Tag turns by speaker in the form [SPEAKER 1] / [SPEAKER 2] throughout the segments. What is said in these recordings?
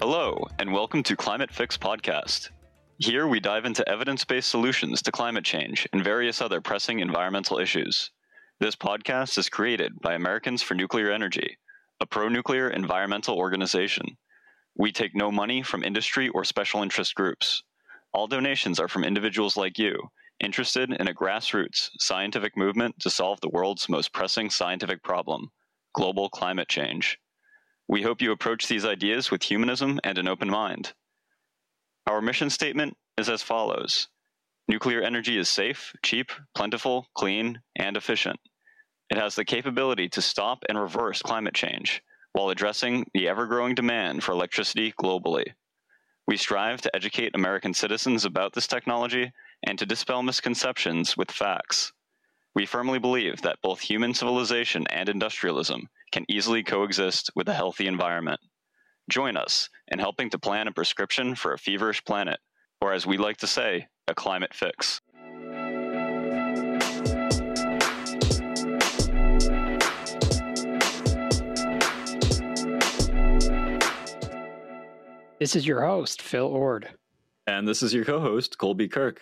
[SPEAKER 1] Hello, and welcome to Climate Fix Podcast. Here we dive into evidence based solutions to climate change and various other pressing environmental issues. This podcast is created by Americans for Nuclear Energy, a pro nuclear environmental organization. We take no money from industry or special interest groups. All donations are from individuals like you, interested in a grassroots scientific movement to solve the world's most pressing scientific problem global climate change. We hope you approach these ideas with humanism and an open mind. Our mission statement is as follows Nuclear energy is safe, cheap, plentiful, clean, and efficient. It has the capability to stop and reverse climate change while addressing the ever growing demand for electricity globally. We strive to educate American citizens about this technology and to dispel misconceptions with facts. We firmly believe that both human civilization and industrialism can easily coexist with a healthy environment. Join us in helping to plan a prescription for a feverish planet, or as we like to say, a climate fix.
[SPEAKER 2] This is your host, Phil Ord.
[SPEAKER 1] And this is your co host, Colby Kirk.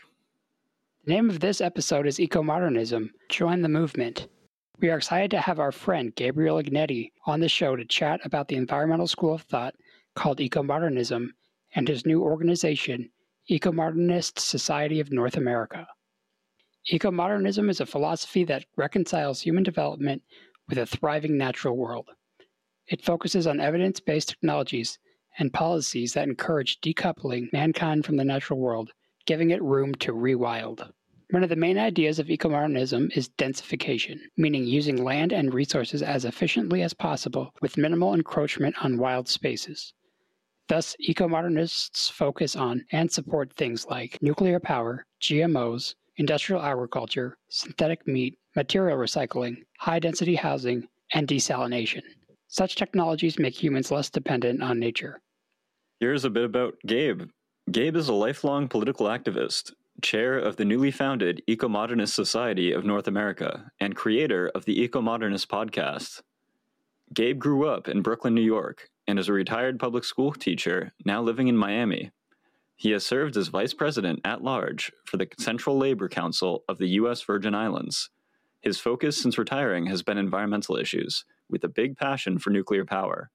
[SPEAKER 2] The name of this episode is Ecomodernism Join the Movement. We are excited to have our friend Gabriel Ignetti on the show to chat about the environmental school of thought called Ecomodernism and his new organization, Ecomodernist Society of North America. Ecomodernism is a philosophy that reconciles human development with a thriving natural world. It focuses on evidence based technologies and policies that encourage decoupling mankind from the natural world, giving it room to rewild. One of the main ideas of ecomodernism is densification, meaning using land and resources as efficiently as possible with minimal encroachment on wild spaces. Thus, ecomodernists focus on and support things like nuclear power, GMOs, industrial agriculture, synthetic meat, material recycling, high density housing, and desalination. Such technologies make humans less dependent on nature.
[SPEAKER 1] Here's a bit about Gabe. Gabe is a lifelong political activist chair of the newly founded Ecomodernist Society of North America, and creator of the Ecomodernist podcast. Gabe grew up in Brooklyn, New York, and is a retired public school teacher now living in Miami. He has served as vice president at large for the Central Labor Council of the U.S. Virgin Islands. His focus since retiring has been environmental issues, with a big passion for nuclear power.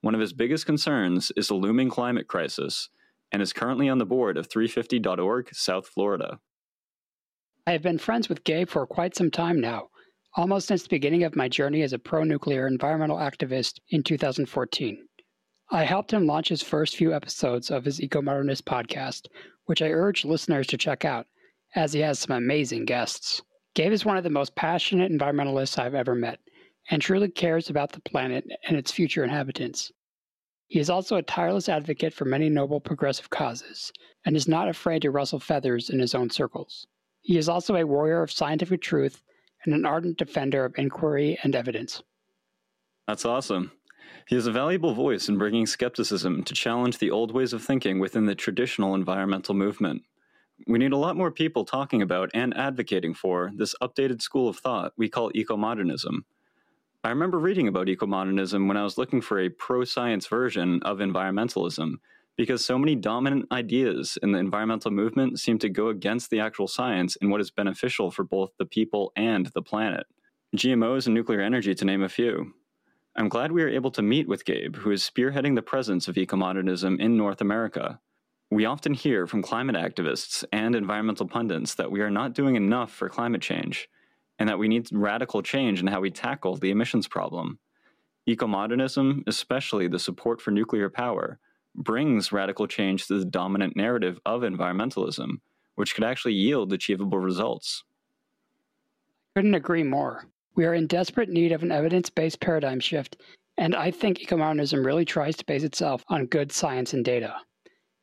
[SPEAKER 1] One of his biggest concerns is the looming climate crisis and is currently on the board of 350.org South Florida.
[SPEAKER 2] I have been friends with Gabe for quite some time now, almost since the beginning of my journey as a pro nuclear environmental activist in 2014. I helped him launch his first few episodes of his Eco Modernist podcast, which I urge listeners to check out, as he has some amazing guests. Gabe is one of the most passionate environmentalists I've ever met, and truly cares about the planet and its future inhabitants. He is also a tireless advocate for many noble progressive causes, and is not afraid to rustle feathers in his own circles. He is also a warrior of scientific truth and an ardent defender of inquiry and evidence.
[SPEAKER 1] That's awesome. He is a valuable voice in bringing skepticism to challenge the old ways of thinking within the traditional environmental movement. We need a lot more people talking about and advocating for this updated school of thought we call ecomodernism, I remember reading about ecomodernism when I was looking for a pro science version of environmentalism, because so many dominant ideas in the environmental movement seem to go against the actual science and what is beneficial for both the people and the planet. GMOs and nuclear energy, to name a few. I'm glad we are able to meet with Gabe, who is spearheading the presence of ecomodernism in North America. We often hear from climate activists and environmental pundits that we are not doing enough for climate change and that we need radical change in how we tackle the emissions problem. Ecomodernism, especially the support for nuclear power, brings radical change to the dominant narrative of environmentalism, which could actually yield achievable results.
[SPEAKER 2] I couldn't agree more. We are in desperate need of an evidence based paradigm shift, and I think ecomodernism really tries to base itself on good science and data.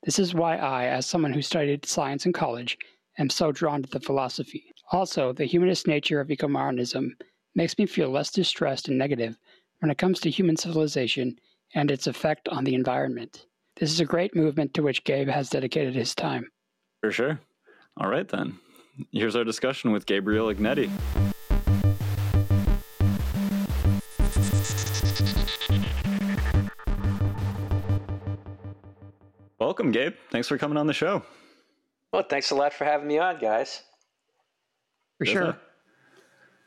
[SPEAKER 2] This is why I, as someone who studied science in college, am so drawn to the philosophy. Also, the humanist nature of ecomodernism makes me feel less distressed and negative when it comes to human civilization and its effect on the environment. This is a great movement to which Gabe has dedicated his time.
[SPEAKER 1] For sure. All right, then. Here's our discussion with Gabriel Ignetti. Welcome, Gabe. Thanks for coming on the show.
[SPEAKER 3] Well, thanks a lot for having me on, guys.
[SPEAKER 2] For sure.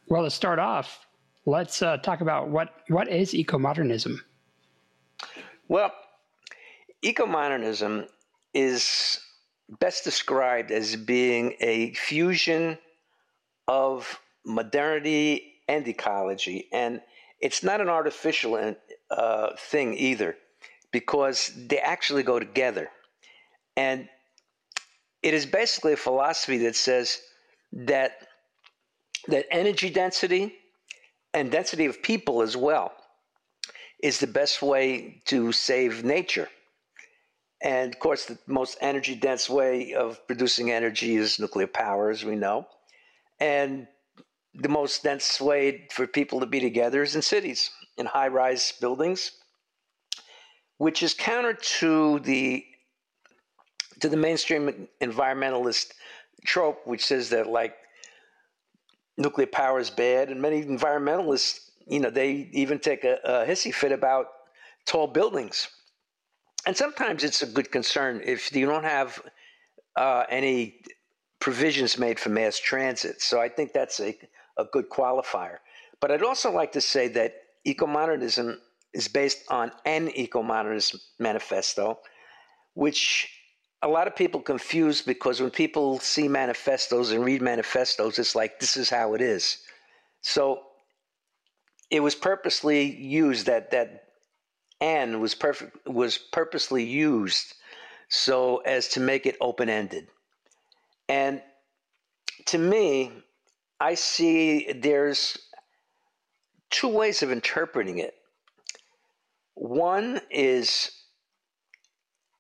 [SPEAKER 2] Well, to start off, let's uh, talk about what, what is ecomodernism?
[SPEAKER 3] Well, ecomodernism is best described as being a fusion of modernity and ecology. And it's not an artificial uh, thing either, because they actually go together. And it is basically a philosophy that says that that energy density and density of people as well is the best way to save nature. And of course, the most energy dense way of producing energy is nuclear power, as we know. And the most dense way for people to be together is in cities, in high rise buildings, which is counter to the to the mainstream environmentalist trope, which says that like nuclear power is bad, and many environmentalists, you know, they even take a, a hissy fit about tall buildings. And sometimes it's a good concern if you don't have uh, any provisions made for mass transit. So I think that's a, a good qualifier. But I'd also like to say that ecomodernism is based on an ecomodernist manifesto, which a lot of people confuse because when people see manifestos and read manifestos, it's like this is how it is. So it was purposely used that that and was perfect was purposely used so as to make it open ended. And to me, I see there's two ways of interpreting it. One is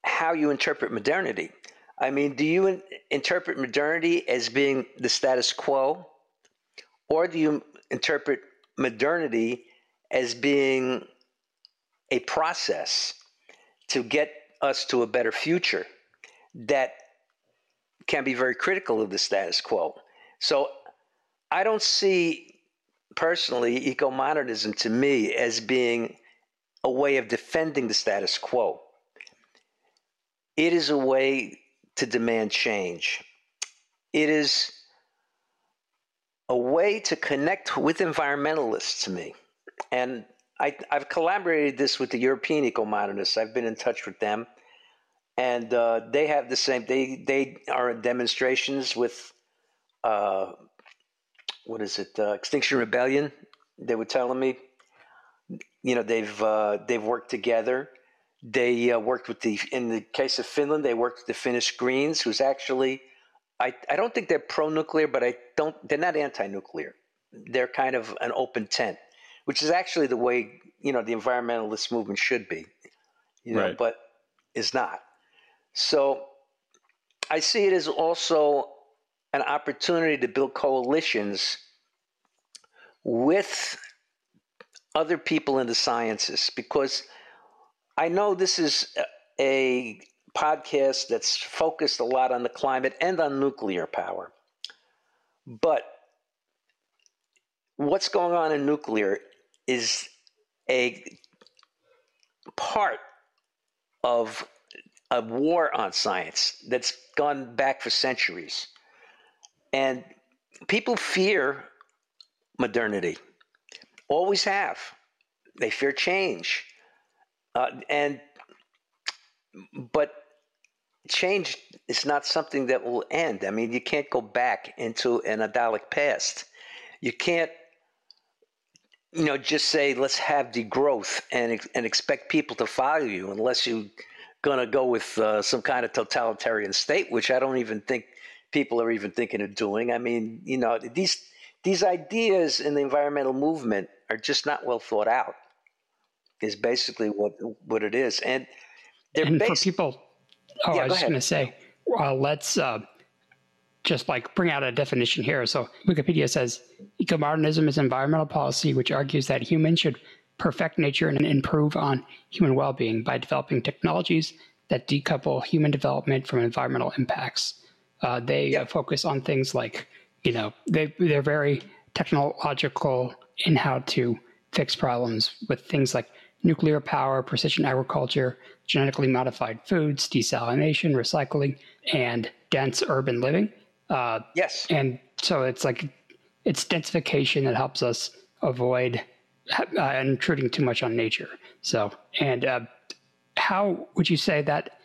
[SPEAKER 3] how you interpret modernity. I mean, do you in- interpret modernity as being the status quo, or do you interpret modernity as being a process to get us to a better future that can be very critical of the status quo? So I don't see personally eco modernism to me as being a way of defending the status quo. It is a way to demand change. It is a way to connect with environmentalists to me. And I, have collaborated this with the European eco-modernists. I've been in touch with them. And uh, they have the same, they, they are demonstrations with, uh, what is it, uh, Extinction Rebellion. They were telling me, you know, they've, uh, they've worked together they uh, worked with the, in the case of Finland, they worked with the Finnish Greens, who's actually, I, I don't think they're pro nuclear, but I don't, they're not anti nuclear. They're kind of an open tent, which is actually the way, you know, the environmentalist movement should be, you know, right. but is not. So I see it as also an opportunity to build coalitions with other people in the sciences because I know this is a podcast that's focused a lot on the climate and on nuclear power. But what's going on in nuclear is a part of a war on science that's gone back for centuries. And people fear modernity, always have. They fear change. Uh, and but change is not something that will end. I mean, you can't go back into an idyllic past. You can't, you know, just say let's have degrowth and and expect people to follow you unless you're gonna go with uh, some kind of totalitarian state, which I don't even think people are even thinking of doing. I mean, you know, these these ideas in the environmental movement are just not well thought out is basically what what it is. And
[SPEAKER 2] and for people. Oh, yeah, I was just going to say, well, let's uh, just like bring out a definition here. So Wikipedia says ecomodernism is environmental policy which argues that humans should perfect nature and improve on human well-being by developing technologies that decouple human development from environmental impacts. Uh, they yeah. focus on things like, you know, they they're very technological in how to fix problems with things like nuclear power, precision agriculture, genetically modified foods, desalination, recycling, and dense urban living.
[SPEAKER 3] Uh, yes.
[SPEAKER 2] And so it's like it's densification that helps us avoid uh, intruding too much on nature. So, and uh, how would you say that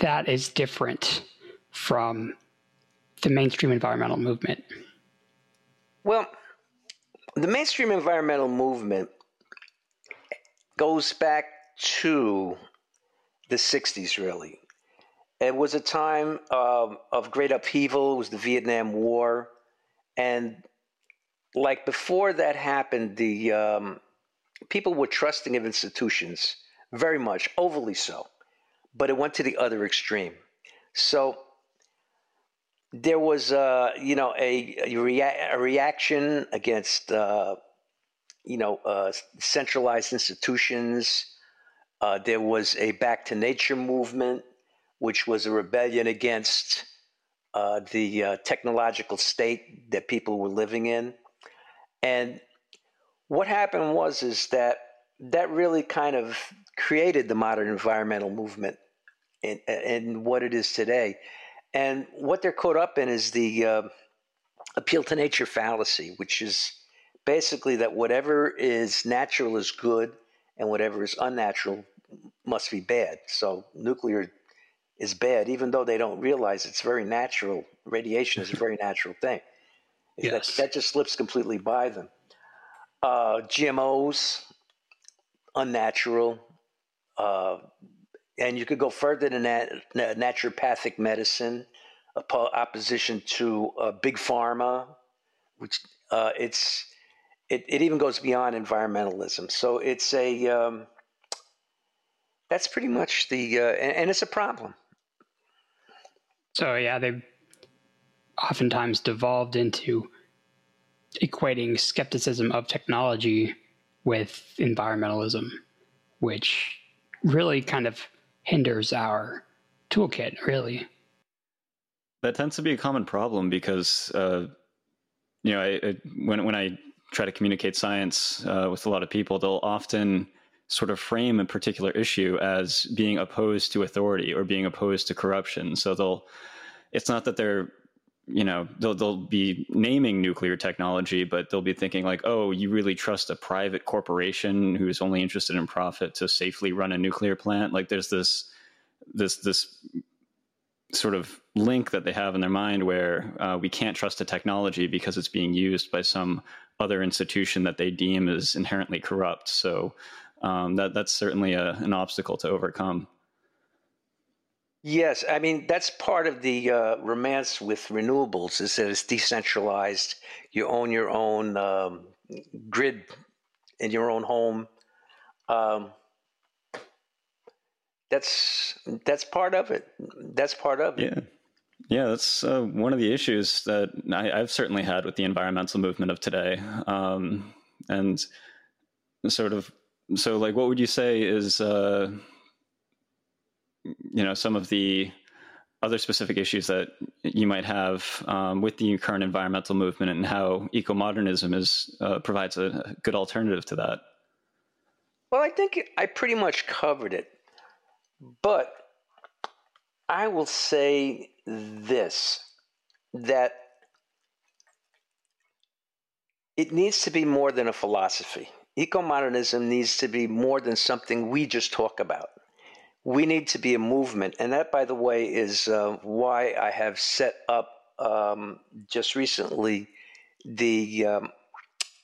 [SPEAKER 2] that is different from the mainstream environmental movement?
[SPEAKER 3] Well, the mainstream environmental movement goes back to the 60s, really. It was a time of, of great upheaval, it was the Vietnam War. And like before that happened, the um, people were trusting of institutions very much, overly so. But it went to the other extreme. So there was, uh, you know, a, a, rea- a reaction against, uh, you know, uh, centralized institutions. Uh, there was a back to nature movement, which was a rebellion against uh, the uh, technological state that people were living in. And what happened was is that that really kind of created the modern environmental movement and, and what it is today. And what they're caught up in is the uh, appeal to nature fallacy, which is basically that whatever is natural is good and whatever is unnatural must be bad. So nuclear is bad, even though they don't realize it's very natural. Radiation is a very natural thing. Yes. That, that just slips completely by them. Uh, GMOs, unnatural. Uh, and you could go further than that naturopathic medicine, opposition to uh, big pharma, which uh, it's it, it even goes beyond environmentalism. So it's a um, that's pretty much the uh, and, and it's a problem.
[SPEAKER 2] So yeah, they've oftentimes devolved into equating skepticism of technology with environmentalism, which really kind of hinders our toolkit, really.
[SPEAKER 1] That tends to be a common problem because, uh, you know, I, I, when when I try to communicate science uh, with a lot of people, they'll often sort of frame a particular issue as being opposed to authority or being opposed to corruption. So they'll, it's not that they're you know they'll they'll be naming nuclear technology, but they'll be thinking like, oh, you really trust a private corporation who's only interested in profit to safely run a nuclear plant? Like, there's this this this sort of link that they have in their mind where uh, we can't trust a technology because it's being used by some other institution that they deem is inherently corrupt. So um, that that's certainly a, an obstacle to overcome.
[SPEAKER 3] Yes, I mean that's part of the uh, romance with renewables is that it's decentralized. You own your own um, grid in your own home. Um, that's that's part of it. That's part of
[SPEAKER 1] it. Yeah. Yeah, that's uh, one of the issues that I, have certainly had with the environmental movement of today. Um, and sort of, so like, what would you say is uh, you know some of the other specific issues that you might have um, with the current environmental movement and how eco-modernism is uh, provides a good alternative to that
[SPEAKER 3] well i think i pretty much covered it but i will say this that it needs to be more than a philosophy eco-modernism needs to be more than something we just talk about we need to be a movement. And that, by the way, is uh, why I have set up um, just recently the um,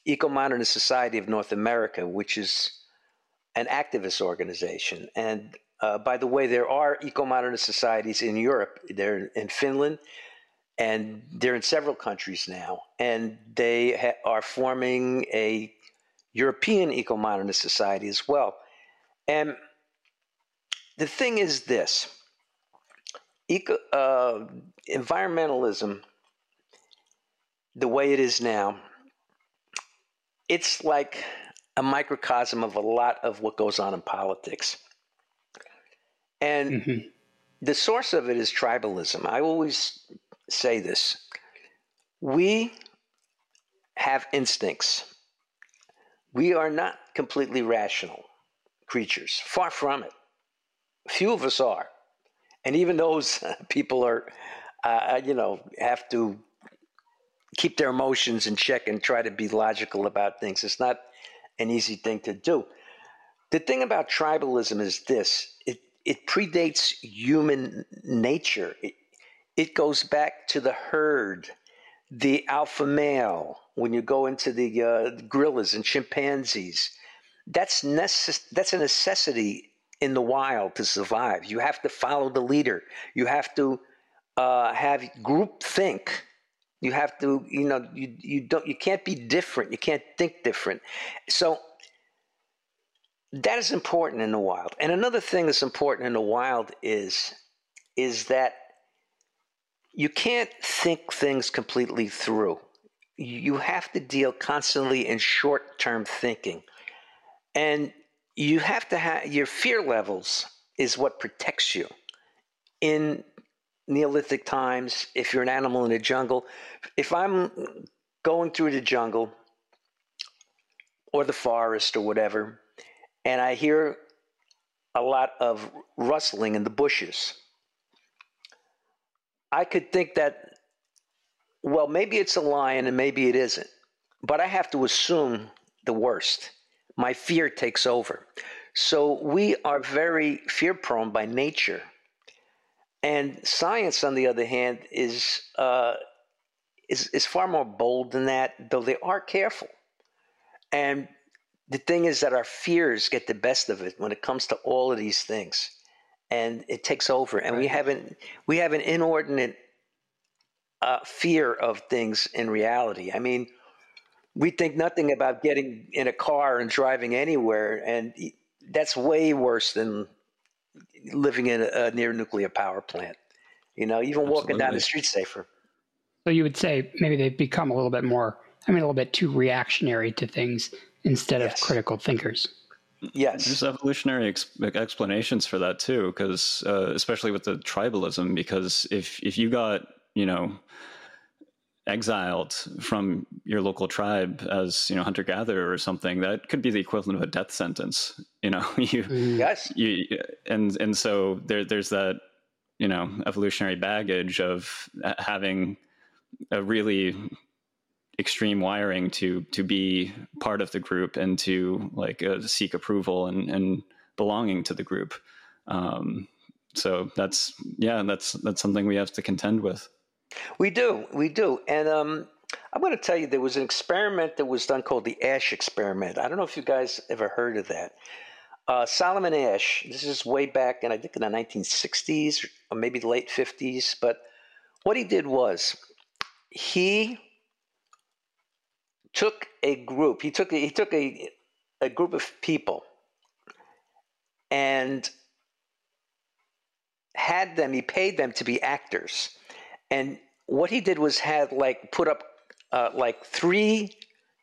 [SPEAKER 3] Eco Modernist Society of North America, which is an activist organization. And uh, by the way, there are eco modernist societies in Europe. They're in Finland, and they're in several countries now. And they ha- are forming a European eco modernist society as well. And the thing is this Eco, uh, environmentalism the way it is now, it's like a microcosm of a lot of what goes on in politics. And mm-hmm. the source of it is tribalism. I always say this we have instincts. We are not completely rational creatures, far from it. Few of us are. And even those people are, uh, you know, have to keep their emotions in check and try to be logical about things. It's not an easy thing to do. The thing about tribalism is this it, it predates human nature. It, it goes back to the herd, the alpha male. When you go into the uh, gorillas and chimpanzees, that's necess- that's a necessity in the wild to survive. You have to follow the leader. You have to uh, have group think. You have to, you know, you, you don't, you can't be different. You can't think different. So that is important in the wild. And another thing that's important in the wild is, is that you can't think things completely through. You have to deal constantly in short term thinking. And you have to have your fear levels is what protects you. In Neolithic times, if you're an animal in a jungle, if I'm going through the jungle or the forest or whatever, and I hear a lot of rustling in the bushes, I could think that, well, maybe it's a lion and maybe it isn't. But I have to assume the worst. My fear takes over. So we are very fear prone by nature. And science, on the other hand, is, uh, is, is far more bold than that, though they are careful. And the thing is that our fears get the best of it when it comes to all of these things and it takes over and right. we have an we have an inordinate uh, fear of things in reality i mean we think nothing about getting in a car and driving anywhere and that's way worse than living in a, a near nuclear power plant you know even Absolutely. walking down the street safer
[SPEAKER 2] so you would say maybe they've become a little bit more i mean a little bit too reactionary to things instead yes. of critical thinkers
[SPEAKER 3] Yes,
[SPEAKER 1] there's evolutionary ex- explanations for that too, because uh, especially with the tribalism, because if if you got you know exiled from your local tribe as you know hunter gatherer or something, that could be the equivalent of a death sentence. You know, you
[SPEAKER 3] mm-hmm. yes,
[SPEAKER 1] you and and so there there's that you know evolutionary baggage of having a really extreme wiring to to be part of the group and to like uh, seek approval and and belonging to the group. Um, so that's yeah, that's that's something we have to contend with.
[SPEAKER 3] We do, we do, and um, I'm going to tell you there was an experiment that was done called the Asch experiment. I don't know if you guys ever heard of that. Uh, Solomon Asch. this is way back, and I think in the 1960s or maybe the late 50s. But what he did was he took a group. He took a, he took a a group of people and had them. He paid them to be actors, and what he did was had like put up uh, like three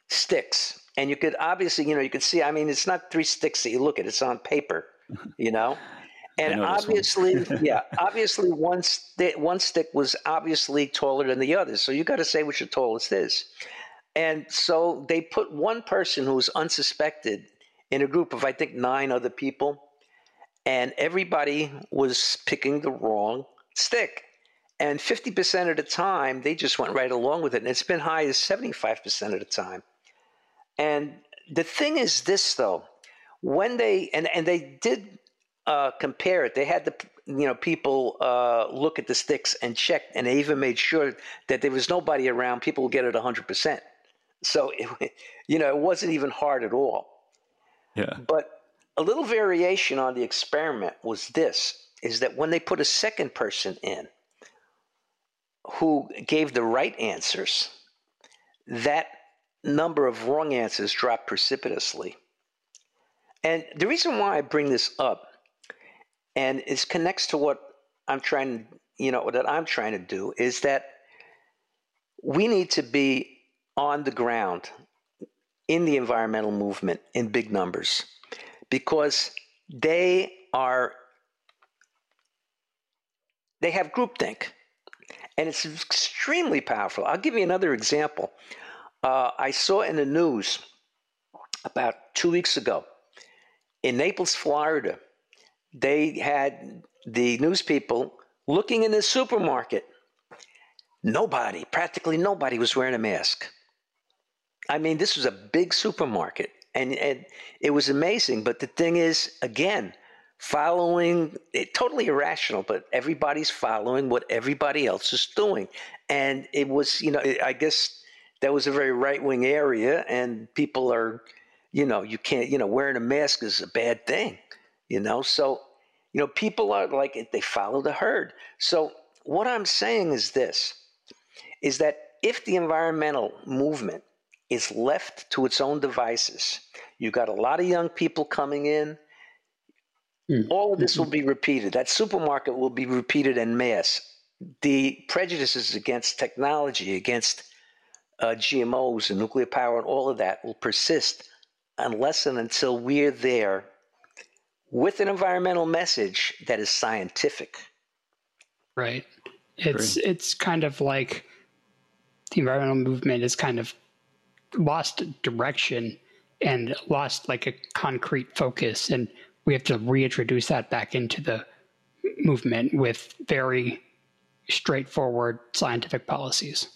[SPEAKER 3] sticks, and you could obviously you know you could see. I mean, it's not three sticks that you look at; it's on paper, you know. And obviously, yeah, obviously one stick one stick was obviously taller than the other. So you got to say which the tallest is. And so they put one person who was unsuspected in a group of, I think, nine other people, and everybody was picking the wrong stick. And 50% of the time, they just went right along with it. And it's been high as 75% of the time. And the thing is this, though, when they, and, and they did uh, compare it, they had the, you know, people uh, look at the sticks and check, and they even made sure that there was nobody around. People would get it 100%. So, it, you know, it wasn't even hard at all.
[SPEAKER 1] Yeah.
[SPEAKER 3] But a little variation on the experiment was this is that when they put a second person in who gave the right answers, that number of wrong answers dropped precipitously. And the reason why I bring this up and it connects to what I'm trying, you know, that I'm trying to do is that we need to be on the ground in the environmental movement in big numbers because they are they have groupthink and it's extremely powerful. I'll give you another example. Uh, i saw in the news about two weeks ago in naples florida they had the news people looking in the supermarket. Nobody practically nobody was wearing a mask I mean, this was a big supermarket, and, and it was amazing. But the thing is, again, following it, totally irrational, but everybody's following what everybody else is doing, and it was, you know, I guess that was a very right wing area, and people are, you know, you can't, you know, wearing a mask is a bad thing, you know, so. You know, people are like they follow the herd. So what I'm saying is this: is that if the environmental movement is left to its own devices. You've got a lot of young people coming in. Mm. All of this will be repeated. That supermarket will be repeated en masse. The prejudices against technology, against uh, GMOs and nuclear power and all of that will persist unless and until we're there with an environmental message that is scientific.
[SPEAKER 2] Right. It's Great. it's kind of like the environmental movement is kind of lost direction and lost like a concrete focus. And we have to reintroduce that back into the movement with very straightforward scientific policies.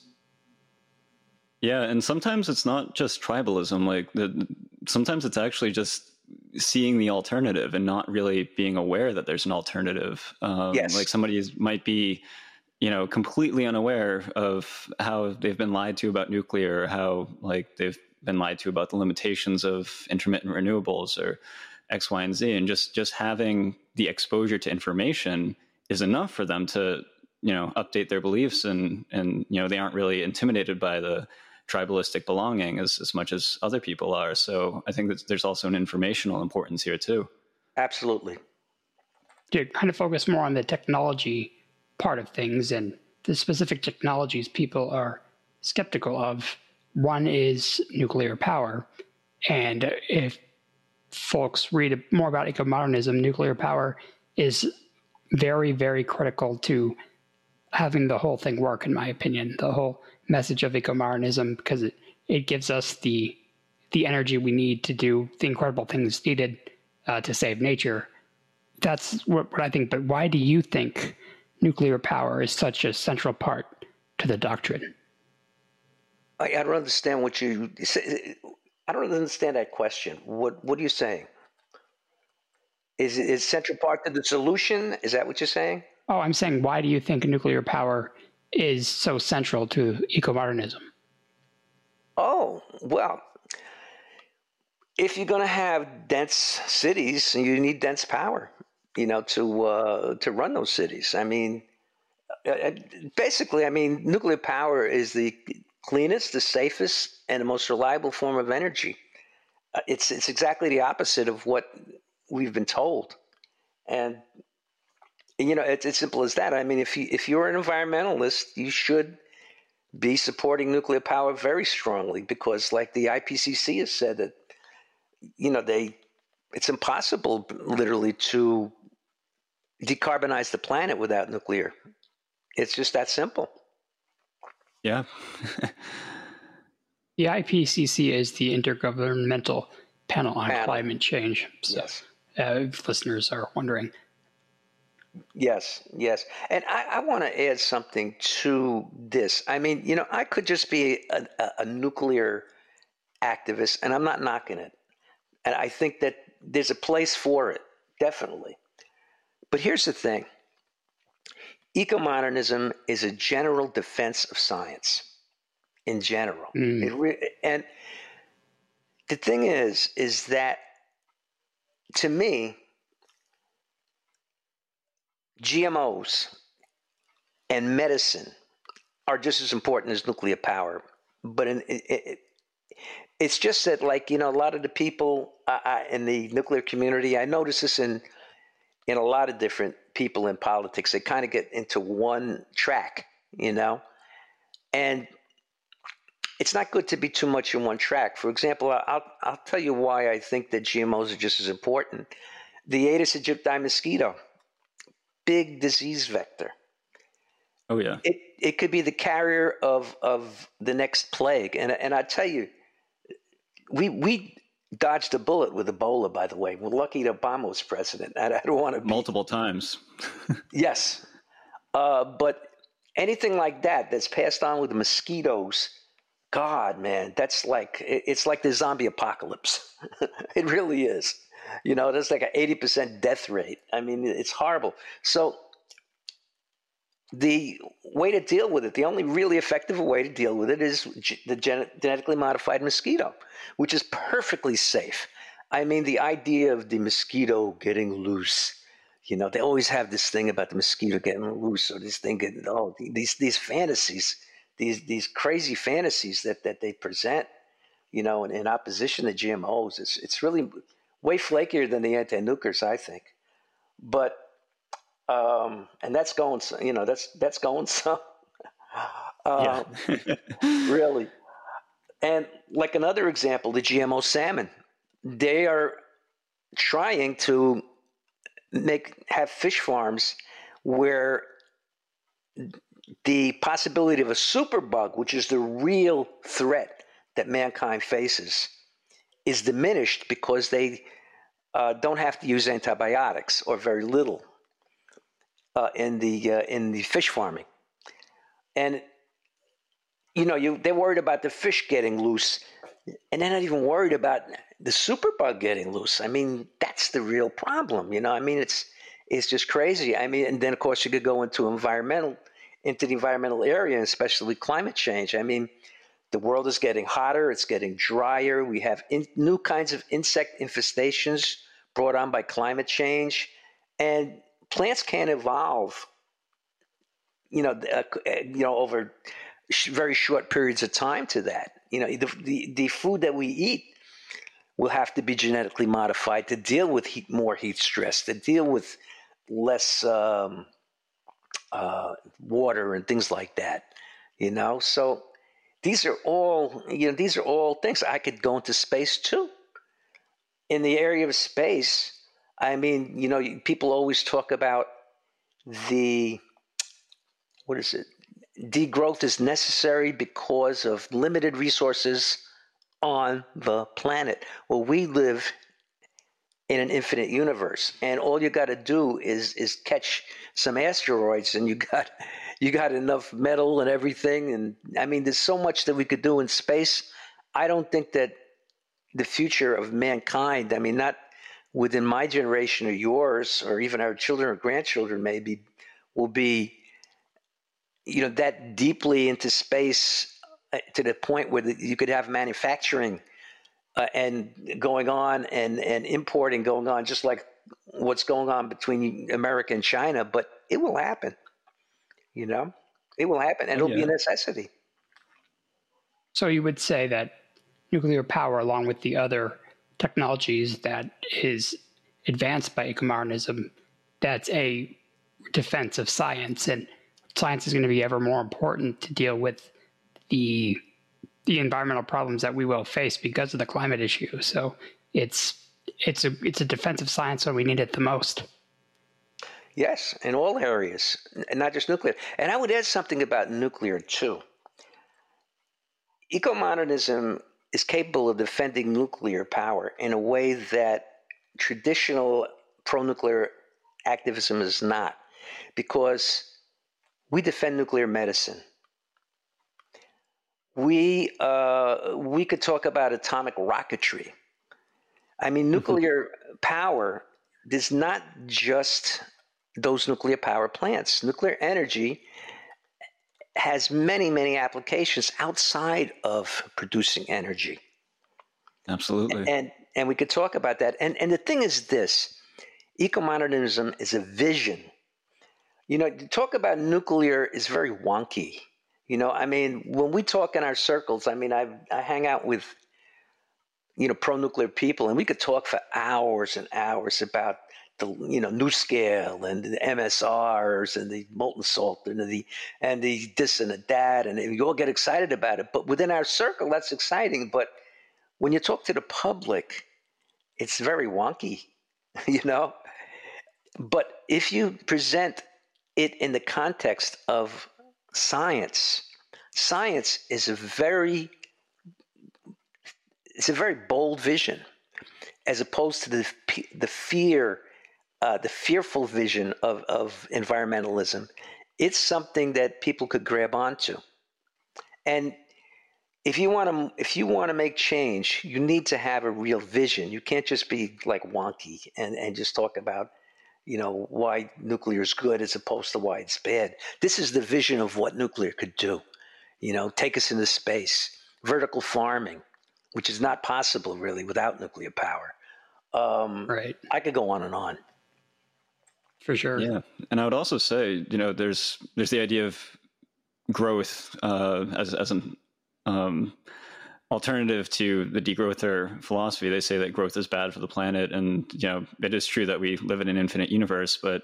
[SPEAKER 1] Yeah and sometimes it's not just tribalism like the, sometimes it's actually just seeing the alternative and not really being aware that there's an alternative. Um, yes. like somebody is, might be you know, completely unaware of how they've been lied to about nuclear, or how like they've been lied to about the limitations of intermittent renewables or X, Y, and Z, and just just having the exposure to information is enough for them to you know update their beliefs and and you know they aren't really intimidated by the tribalistic belonging as, as much as other people are. So I think that there's also an informational importance here too.
[SPEAKER 3] Absolutely.
[SPEAKER 2] To kind of focus more on the technology part of things and the specific technologies people are skeptical of. One is nuclear power. And if folks read more about eco-modernism, nuclear power is very, very critical to having the whole thing work, in my opinion. The whole message of eco-modernism, because it, it gives us the the energy we need to do the incredible things needed uh, to save nature. That's what, what I think. But why do you think nuclear power is such a central part to the doctrine.
[SPEAKER 3] I, I don't understand what you say. I don't understand that question. What What are you saying? Is is central part to the solution? Is that what you're saying?
[SPEAKER 2] Oh, I'm saying why do you think nuclear power is so central to eco-modernism?
[SPEAKER 3] Oh well, if you're going to have dense cities, you need dense power you know, to uh, to run those cities. I mean, uh, uh, basically, I mean, nuclear power is the cleanest, the safest, and the most reliable form of energy. Uh, it's it's exactly the opposite of what we've been told, and you know, it's as simple as that. I mean, if you if you're an environmentalist, you should be supporting nuclear power very strongly because, like the IPCC has said, that you know they it's impossible literally to decarbonize the planet without nuclear. It's just that simple.
[SPEAKER 1] Yeah.
[SPEAKER 2] the IPCC is the Intergovernmental Panel on Panel. Climate Change. So, yes. Uh, if listeners are wondering.
[SPEAKER 3] Yes, yes. And I, I want to add something to this. I mean, you know, I could just be a, a, a nuclear activist, and I'm not knocking it. And I think that there's a place for it, definitely. But here's the thing ecomodernism is a general defense of science in general. Mm. Re- and the thing is, is that to me, GMOs and medicine are just as important as nuclear power. But in, it, it, it's just that, like, you know, a lot of the people uh, in the nuclear community, I notice this in in a lot of different people in politics. They kind of get into one track, you know? And it's not good to be too much in one track. For example, I'll I'll tell you why I think that GMOs are just as important. The Aedes aegypti mosquito, big disease vector.
[SPEAKER 1] Oh yeah.
[SPEAKER 3] It it could be the carrier of of the next plague, and and I tell you, we we dodged a bullet with Ebola. By the way, we're lucky that Obama was president. I, I don't want to
[SPEAKER 1] be, multiple times.
[SPEAKER 3] yes, uh, but anything like that that's passed on with the mosquitoes. God, man, that's like it's like the zombie apocalypse. it really is. You know, there's like an eighty percent death rate. I mean, it's horrible. So the way to deal with it, the only really effective way to deal with it is the genetically modified mosquito, which is perfectly safe. I mean, the idea of the mosquito getting loose, you know, they always have this thing about the mosquito getting loose or this thing getting, oh, these, these fantasies, these, these crazy fantasies that, that they present, you know, in, in opposition to GMOs. It's, it's really way flakier than the anti-nukers, I think. But um, and that's going, you know, that's that's going some, uh, really. And like another example, the GMO salmon, they are trying to make have fish farms where the possibility of a superbug, which is the real threat that mankind faces, is diminished because they uh, don't have to use antibiotics or very little uh, in the uh, in the fish farming, and you know you they're worried about the fish getting loose, and they're not even worried about the superbug getting loose. I mean that's the real problem. You know, I mean it's it's just crazy. I mean, and then of course you could go into environmental into the environmental area, especially climate change. I mean, the world is getting hotter, it's getting drier. We have in, new kinds of insect infestations brought on by climate change. And plants can't evolve, you know, uh, you know, over sh- very short periods of time to that. You know, the, the, the food that we eat will have to be genetically modified to deal with heat, more heat stress, to deal with less um, uh, water and things like that. You know, so these are all you know these are all things I could go into space too. In the area of space, I mean, you know, people always talk about the what is it? Degrowth is necessary because of limited resources on the planet. Well, we live in an infinite universe, and all you got to do is is catch some asteroids, and you got you got enough metal and everything. And I mean, there's so much that we could do in space. I don't think that the future of mankind. I mean, not within my generation or yours, or even our children or grandchildren, maybe, will be, you know, that deeply into space uh, to the point where you could have manufacturing uh, and going on and, and importing going on, just like what's going on between America and China. But it will happen, you know, it will happen, and it'll yeah. be a necessity.
[SPEAKER 2] So you would say that nuclear power, along with the other technologies that is advanced by ecomodernism, that's a defense of science, and science is going to be ever more important to deal with the the environmental problems that we will face because of the climate issue. So it's it's a it's a defensive science when we need it the most.
[SPEAKER 3] Yes, in all areas, and not just nuclear. And I would add something about nuclear too. Ecomodernism is capable of defending nuclear power in a way that traditional pro nuclear activism is not, because we defend nuclear medicine. We, uh, we could talk about atomic rocketry. I mean, mm-hmm. nuclear power is not just those nuclear power plants. Nuclear energy has many, many applications outside of producing energy.
[SPEAKER 1] Absolutely.
[SPEAKER 3] And and we could talk about that. And and the thing is this ecomodernism is a vision. You know, to talk about nuclear is very wonky. You know, I mean, when we talk in our circles, I mean, I I hang out with you know pro nuclear people, and we could talk for hours and hours about the you know NuScale and the MSRs and the molten salt and the and the this and the that and you all get excited about it. But within our circle, that's exciting. But when you talk to the public, it's very wonky, you know. But if you present it in the context of science, science is a very it's a very bold vision as opposed to the the fear uh, the fearful vision of, of environmentalism, it's something that people could grab onto. And if you want to if you want to make change, you need to have a real vision. You can't just be like wonky and, and just talk about, you know, why nuclear is good as opposed to why it's bad. This is the vision of what nuclear could do. You know, take us into space, vertical farming, which is not possible really without nuclear power. Um,
[SPEAKER 2] right.
[SPEAKER 3] I could go on and on
[SPEAKER 2] for sure.
[SPEAKER 1] Yeah, and I would also say, you know, there's there's the idea of growth uh, as as an um, alternative to the degrowther philosophy. They say that growth is bad for the planet, and you know, it is true that we live in an infinite universe, but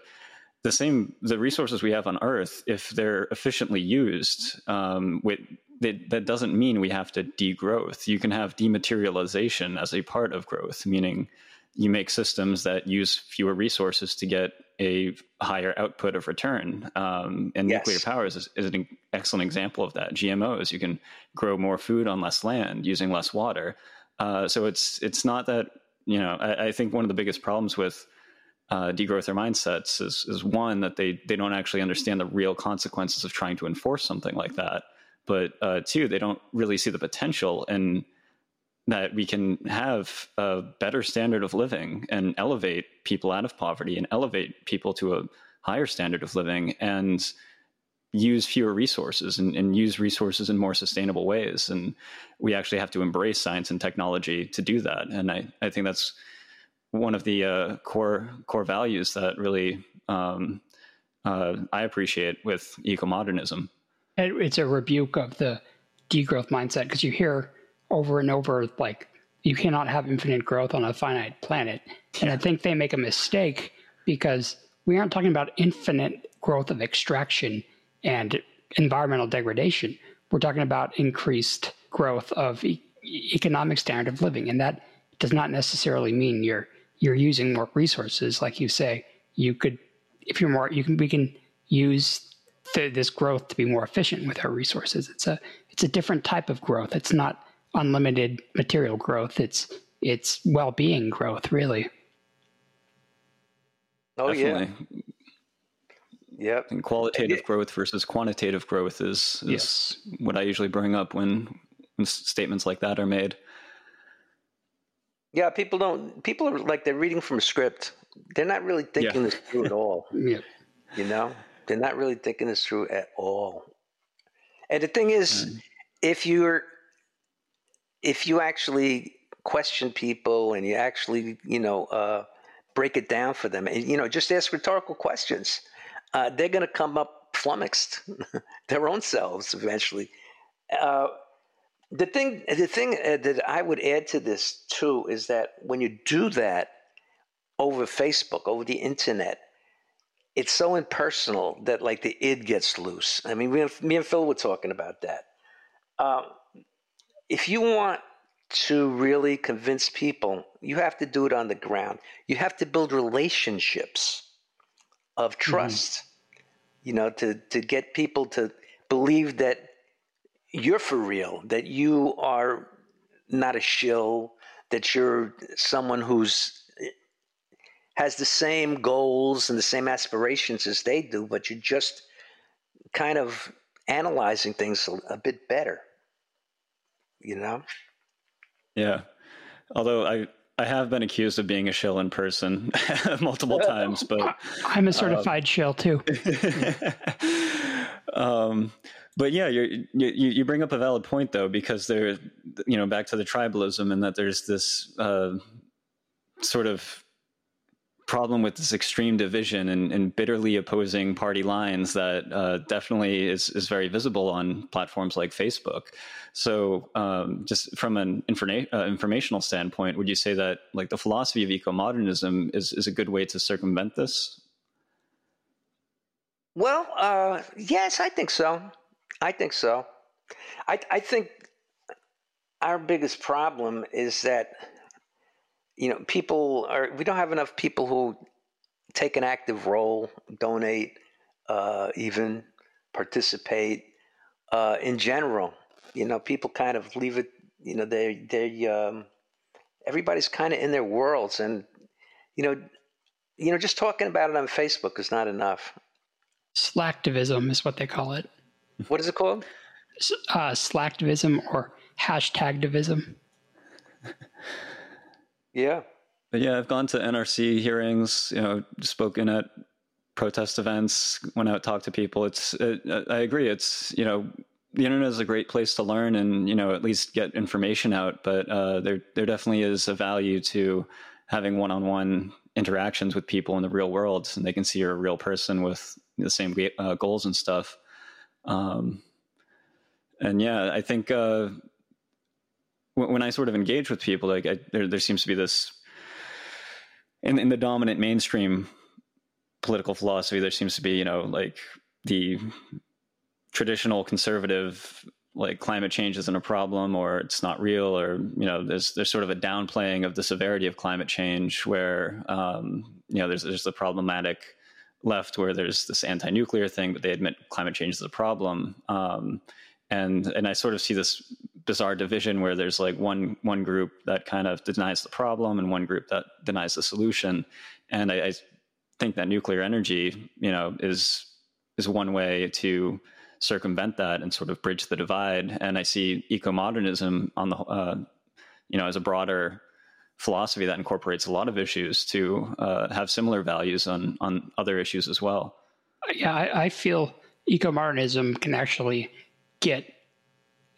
[SPEAKER 1] the same the resources we have on Earth, if they're efficiently used, um, with that, that doesn't mean we have to degrowth. You can have dematerialization as a part of growth, meaning you make systems that use fewer resources to get a higher output of return. Um, and yes. nuclear power is, is, an excellent example of that. GMOs, you can grow more food on less land using less water. Uh, so it's it's not that you know. I, I, think one of the biggest problems with uh, degrowther mindsets is is one that they they don't actually understand the real consequences of trying to enforce something like that. But uh, two, they don't really see the potential and that we can have a better standard of living and elevate people out of poverty and elevate people to a higher standard of living and use fewer resources and, and, use resources in more sustainable ways. And we actually have to embrace science and technology to do that. And I, I think that's one of the uh, core core values that really um, uh, I appreciate with eco modernism.
[SPEAKER 2] It's a rebuke of the degrowth mindset because you hear over and over like you cannot have infinite growth on a finite planet. And I think they make a mistake because we aren't talking about infinite growth of extraction and environmental degradation. We're talking about increased growth of e- economic standard of living, and that does not necessarily mean you're you're using more resources. Like you say, you could, if you're more, you can we can use th- this growth to be more efficient with our resources. It's a it's a different type of growth. It's not unlimited material growth. It's it's well-being growth, really.
[SPEAKER 3] Oh Definitely. yeah. Yep.
[SPEAKER 1] And qualitative growth versus quantitative growth is, is yes. what I usually bring up when, when statements like that are made.
[SPEAKER 3] Yeah, people don't. People are like they're reading from a script. They're not really thinking yeah. this through at all.
[SPEAKER 2] yeah.
[SPEAKER 3] You know, they're not really thinking this through at all. And the thing is, mm. if you're if you actually question people and you actually, you know, uh, break it down for them, and you know, just ask rhetorical questions, uh, they're going to come up flummoxed, their own selves eventually. Uh, the thing, the thing uh, that I would add to this too is that when you do that over Facebook, over the internet, it's so impersonal that like the id gets loose. I mean, me and, me and Phil were talking about that. Um, if you want to really convince people, you have to do it on the ground. You have to build relationships of mm-hmm. trust, mm-hmm. you know, to, to get people to believe that you're for real, that you are not a shill, that you're someone who's has the same goals and the same aspirations as they do, but you're just kind of analyzing things a, a bit better you know?
[SPEAKER 1] Yeah. Although I, I have been accused of being a shill in person multiple times, but
[SPEAKER 2] I'm a certified um, shill too.
[SPEAKER 1] um, but yeah, you you bring up a valid point though, because there, you know, back to the tribalism and that there's this uh, sort of problem with this extreme division and, and bitterly opposing party lines that uh, definitely is, is very visible on platforms like Facebook. So, um, just from an informa- uh, informational standpoint, would you say that like the philosophy of eco-modernism is, is a good way to circumvent this?
[SPEAKER 3] Well, uh, yes, I think so. I think so. I, I think our biggest problem is that you know people are we don't have enough people who take an active role, donate, uh, even participate uh, in general. You know, people kind of leave it. You know, they they um, everybody's kind of in their worlds, and you know, you know, just talking about it on Facebook is not enough.
[SPEAKER 2] Slacktivism is what they call it.
[SPEAKER 3] What is it called?
[SPEAKER 2] Uh, slacktivism or hashtagtivism.
[SPEAKER 3] yeah.
[SPEAKER 1] But yeah, I've gone to NRC hearings, you know, spoken at protest events, went out, talked to people. It's, it, I agree. It's, you know, the internet is a great place to learn and, you know, at least get information out. But uh, there, there definitely is a value to having one-on-one interactions with people in the real world, and they can see you're a real person with the same uh, goals and stuff. Um, and yeah, I think uh, when I sort of engage with people, like I, there, there seems to be this in, in the dominant mainstream political philosophy. There seems to be, you know, like the traditional conservative, like climate change isn't a problem or it's not real, or you know, there's there's sort of a downplaying of the severity of climate change, where um, you know, there's there's the problematic left where there's this anti-nuclear thing, but they admit climate change is a problem. Um, and and I sort of see this bizarre division where there's like one one group that kind of denies the problem and one group that denies the solution. And I, I think that nuclear energy, you know, is is one way to circumvent that and sort of bridge the divide. And I see eco-modernism on the, uh, you know, as a broader philosophy that incorporates a lot of issues to uh, have similar values on on other issues as well.
[SPEAKER 2] Yeah, I, I feel eco-modernism can actually get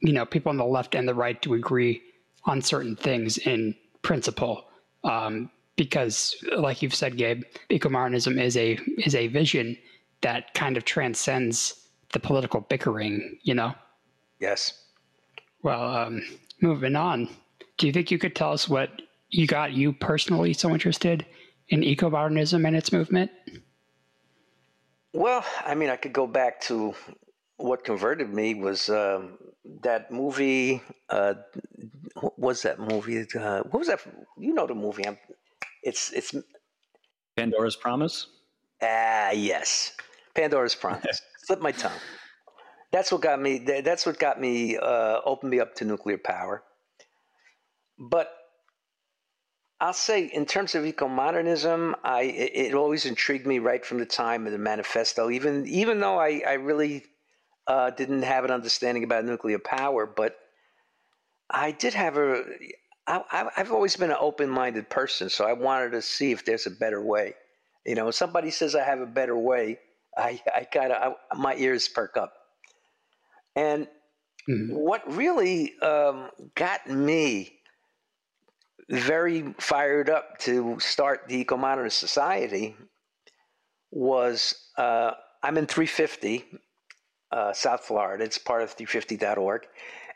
[SPEAKER 2] you know people on the left and the right to agree on certain things in principle. Um, because, like you've said, Gabe, eco-modernism is a is a vision that kind of transcends the political bickering. You know.
[SPEAKER 3] Yes.
[SPEAKER 2] Well, um, moving on. Do you think you could tell us what you got you personally so interested in eco-modernism and its movement?
[SPEAKER 3] Well, I mean, I could go back to what converted me was um, that movie. Uh, what was that movie? Uh, what was that? You know the movie. I'm, it's it's
[SPEAKER 1] Pandora's Promise.
[SPEAKER 3] Ah, yes, Pandora's Promise. Slip my tongue. That's what got me. That's what got me. Uh, opened me up to nuclear power. But I'll say, in terms of eco-modernism, I it, it, always intrigued me right from the time of the manifesto. Even even though I, I really uh, didn't have an understanding about nuclear power, but I did have a. I, I've always been an open-minded person, so I wanted to see if there's a better way. You know, if somebody says I have a better way, I I kind of my ears perk up. And mm-hmm. what really um, got me very fired up to start the Eco Modernist Society was uh, I'm in 350, uh, South Florida. It's part of 350.org.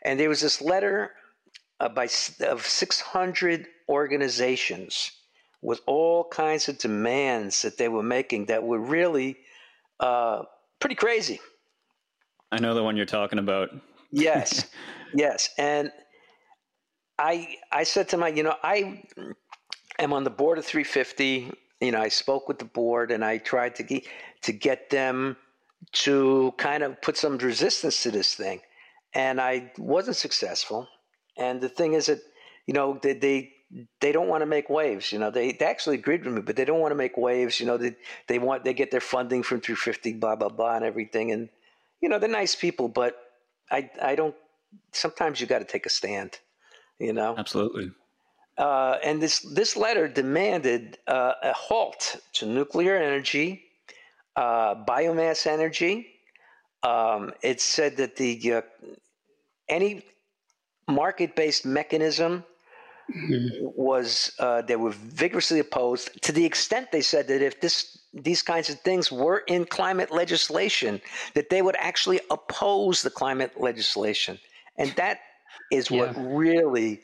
[SPEAKER 3] And there was this letter uh, by of 600 organizations with all kinds of demands that they were making that were really uh, pretty crazy.
[SPEAKER 1] I know the one you're talking about.
[SPEAKER 3] yes, yes. And I I said to my, you know, I am on the board of 350. You know, I spoke with the board and I tried to get to get them to kind of put some resistance to this thing, and I wasn't successful. And the thing is that you know they they, they don't want to make waves. You know, they, they actually agreed with me, but they don't want to make waves. You know, they they want they get their funding from 350, blah blah blah, and everything. And you know, they're nice people, but I I don't. Sometimes you got to take a stand you know
[SPEAKER 1] absolutely
[SPEAKER 3] uh, and this this letter demanded uh, a halt to nuclear energy, uh, biomass energy. Um, it said that the uh, any market based mechanism mm-hmm. was uh, they were vigorously opposed to the extent they said that if this these kinds of things were in climate legislation, that they would actually oppose the climate legislation, and that is what really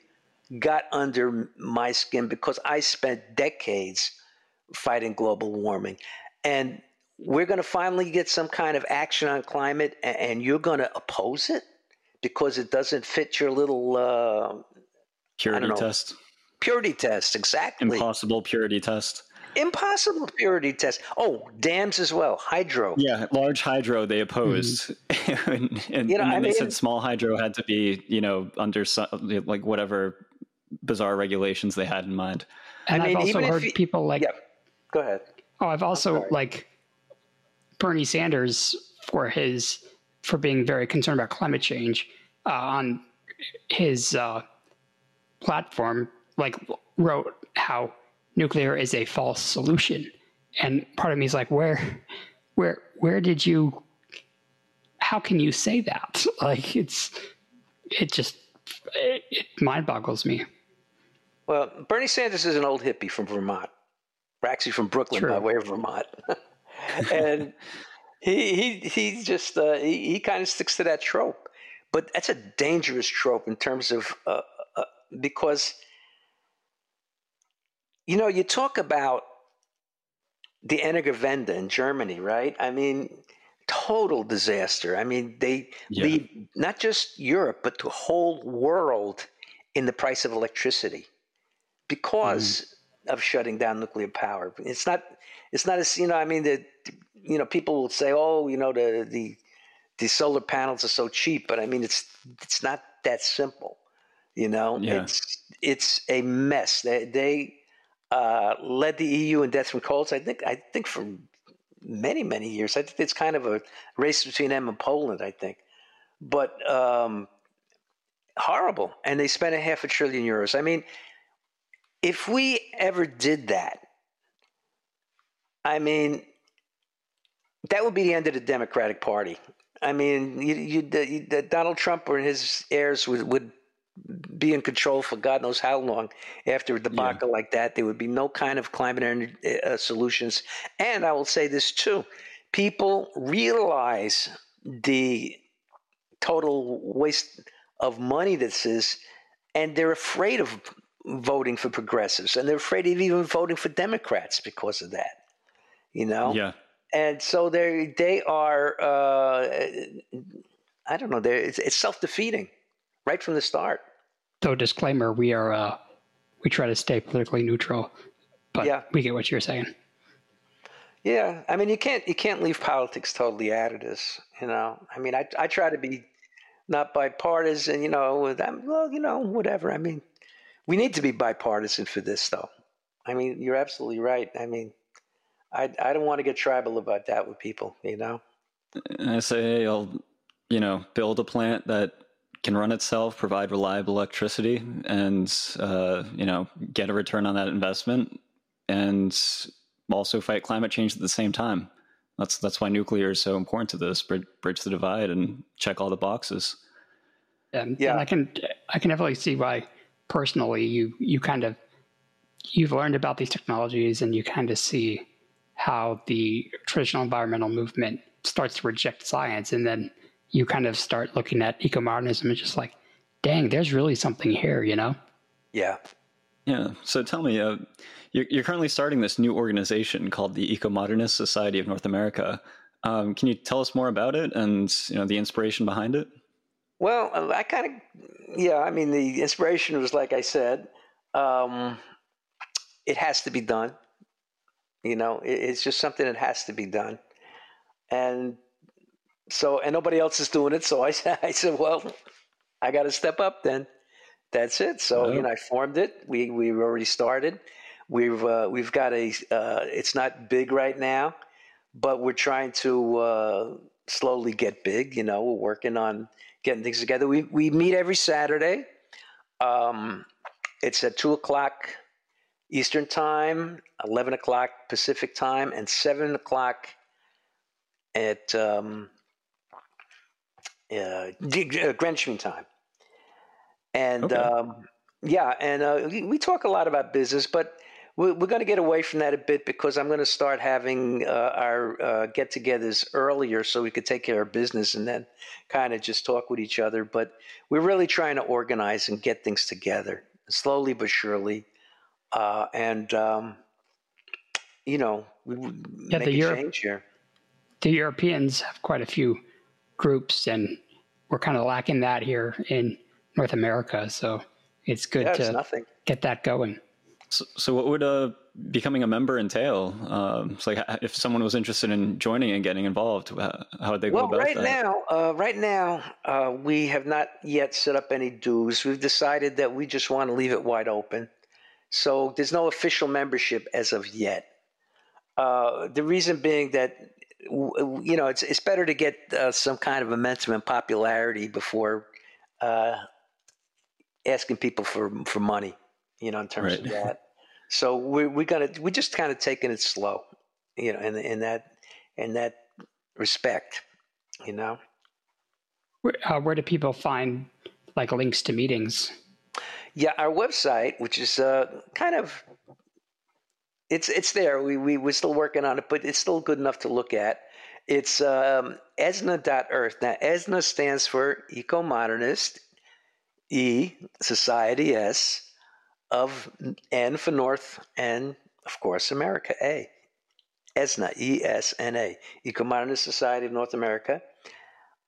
[SPEAKER 3] got under my skin because I spent decades fighting global warming, and we're going to finally get some kind of action on climate, and you're going to oppose it because it doesn't fit your little uh,
[SPEAKER 1] purity test.
[SPEAKER 3] Purity test, exactly.
[SPEAKER 1] Impossible purity test.
[SPEAKER 3] Impossible purity test. Oh, dams as well. Hydro.
[SPEAKER 1] Yeah, large hydro they opposed, mm-hmm. and, and, you know, and then I they said small hydro had to be, you know, under some, like whatever bizarre regulations they had in mind.
[SPEAKER 2] And I have also heard you, people like.
[SPEAKER 3] Yeah, go ahead.
[SPEAKER 2] Oh, I've also like Bernie Sanders for his for being very concerned about climate change uh, on his uh, platform, like wrote how nuclear is a false solution, and part of me is like, where, where, where did you? How can you say that? Like it's, it just, it, it mind boggles me.
[SPEAKER 3] Well, Bernie Sanders is an old hippie from Vermont. We're actually from Brooklyn True. by way of Vermont. and he he he just uh, he, he kind of sticks to that trope, but that's a dangerous trope in terms of uh, uh, because you know you talk about the Energiewende in Germany, right? I mean, total disaster. I mean, they yeah. lead not just Europe but the whole world in the price of electricity because mm. of shutting down nuclear power. It's not it's not as you know. I mean, the you know people will say, oh, you know, the the the solar panels are so cheap, but I mean, it's it's not that simple. You know, yeah. it's it's a mess. They they uh, led the EU in deaths from colds. I think I think for many many years. I think it's kind of a race between them and Poland. I think, but um, horrible. And they spent a half a trillion euros. I mean, if we ever did that, I mean, that would be the end of the Democratic Party. I mean, you, you, Donald Trump or his heirs would, would be in control for God knows how long after a debacle yeah. like that. There would be no kind of climate energy, uh, solutions. And I will say this too people realize the total waste of money this is, and they're afraid of voting for progressives, and they're afraid of even voting for Democrats because of that you know?
[SPEAKER 1] Yeah.
[SPEAKER 3] And so they they are uh, I don't know, they it's, it's self defeating right from the start.
[SPEAKER 2] So disclaimer, we are uh, we try to stay politically neutral, but yeah. we get what you're saying.
[SPEAKER 3] Yeah, I mean you can't you can't leave politics totally out of this. You know, I mean I I try to be not bipartisan. You know, I'm, well, you know, whatever. I mean, we need to be bipartisan for this, though. I mean, you're absolutely right. I mean, I I don't want to get tribal about that with people, you know.
[SPEAKER 1] And I say, hey, I'll you know build a plant that can run itself, provide reliable electricity, and uh, you know get a return on that investment, and also fight climate change at the same time. That's that's why nuclear is so important to this. Bridge, bridge the divide and check all the boxes.
[SPEAKER 2] Um, yeah, and I can I can definitely see why personally you you kind of you've learned about these technologies and you kind of see how the traditional environmental movement starts to reject science. And then you kind of start looking at eco-modernism and just like dang there's really something here you know?
[SPEAKER 3] Yeah.
[SPEAKER 1] Yeah. So tell me uh, you're, you're, currently starting this new organization called the eco-modernist society of north america. Um, can you tell us more about it and you know the inspiration behind it?
[SPEAKER 3] Well i kind of yeah i mean the inspiration was like i said um, it has to be done you know, it, it's just something that has to be done. And so, and nobody else is doing it. So I said, I said, well, I got to step up then. That's it. So, you know, I formed it. We, we've already started. We've, uh, we've got a, uh, it's not big right now, but we're trying to, uh, slowly get big. You know, we're working on getting things together. We, we meet every Saturday. Um, it's at two o'clock Eastern Time, 11 o'clock Pacific Time, and 7 o'clock at um, uh, Greenwich Mean Time. And okay. um, Yeah, and uh, we talk a lot about business, but we're, we're going to get away from that a bit because I'm going to start having uh, our uh, get-togethers earlier so we could take care of business and then kind of just talk with each other. But we're really trying to organize and get things together slowly but surely, uh, and um, you know, we yeah, make a Europe, change here.
[SPEAKER 2] The Europeans have quite a few groups, and we're kind of lacking that here in North America. So it's good yeah, to nothing. get that going.
[SPEAKER 1] So, so what would uh, becoming a member entail? Um, so like if someone was interested in joining and getting involved, how would they go
[SPEAKER 3] well,
[SPEAKER 1] about
[SPEAKER 3] right
[SPEAKER 1] that?
[SPEAKER 3] Now, uh, right now, uh, we have not yet set up any dues. We've decided that we just want to leave it wide open. So there's no official membership as of yet. Uh, the reason being that you know it's it's better to get uh, some kind of momentum and popularity before uh, asking people for for money you know, in terms right. of that. So we we got to we just kind of taking it slow, you know, in in that in that respect, you know.
[SPEAKER 2] Where, uh, where do people find like links to meetings?
[SPEAKER 3] Yeah, our website, which is uh, kind of it's it's there. We we we're still working on it, but it's still good enough to look at. It's um, esna.earth. Now, ESNA stands for Eco Modernist, E, Society S, of N for North, and of course America, A. ESNA, E S N A, Eco-Modernist Society of North America.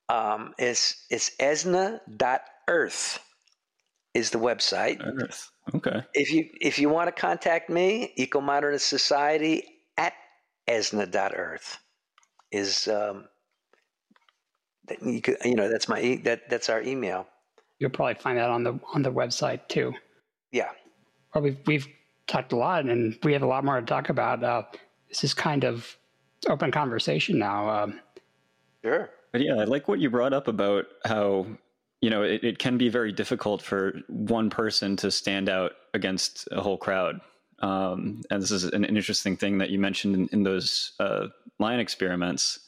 [SPEAKER 3] Um, it's it's esna.earth is the website.
[SPEAKER 1] Earth. Okay.
[SPEAKER 3] If you if you want to contact me, Eco-Modernist Society at esna.earth is um, you, could, you know that's my that that's our email.
[SPEAKER 2] You'll probably find that on the on the website too.
[SPEAKER 3] Yeah
[SPEAKER 2] well, we've we've talked a lot, and we have a lot more to talk about. Uh, this is kind of open conversation now. Um,
[SPEAKER 3] sure.
[SPEAKER 1] But yeah, I like what you brought up about how you know it, it can be very difficult for one person to stand out against a whole crowd. Um, and this is an interesting thing that you mentioned in, in those uh, line experiments.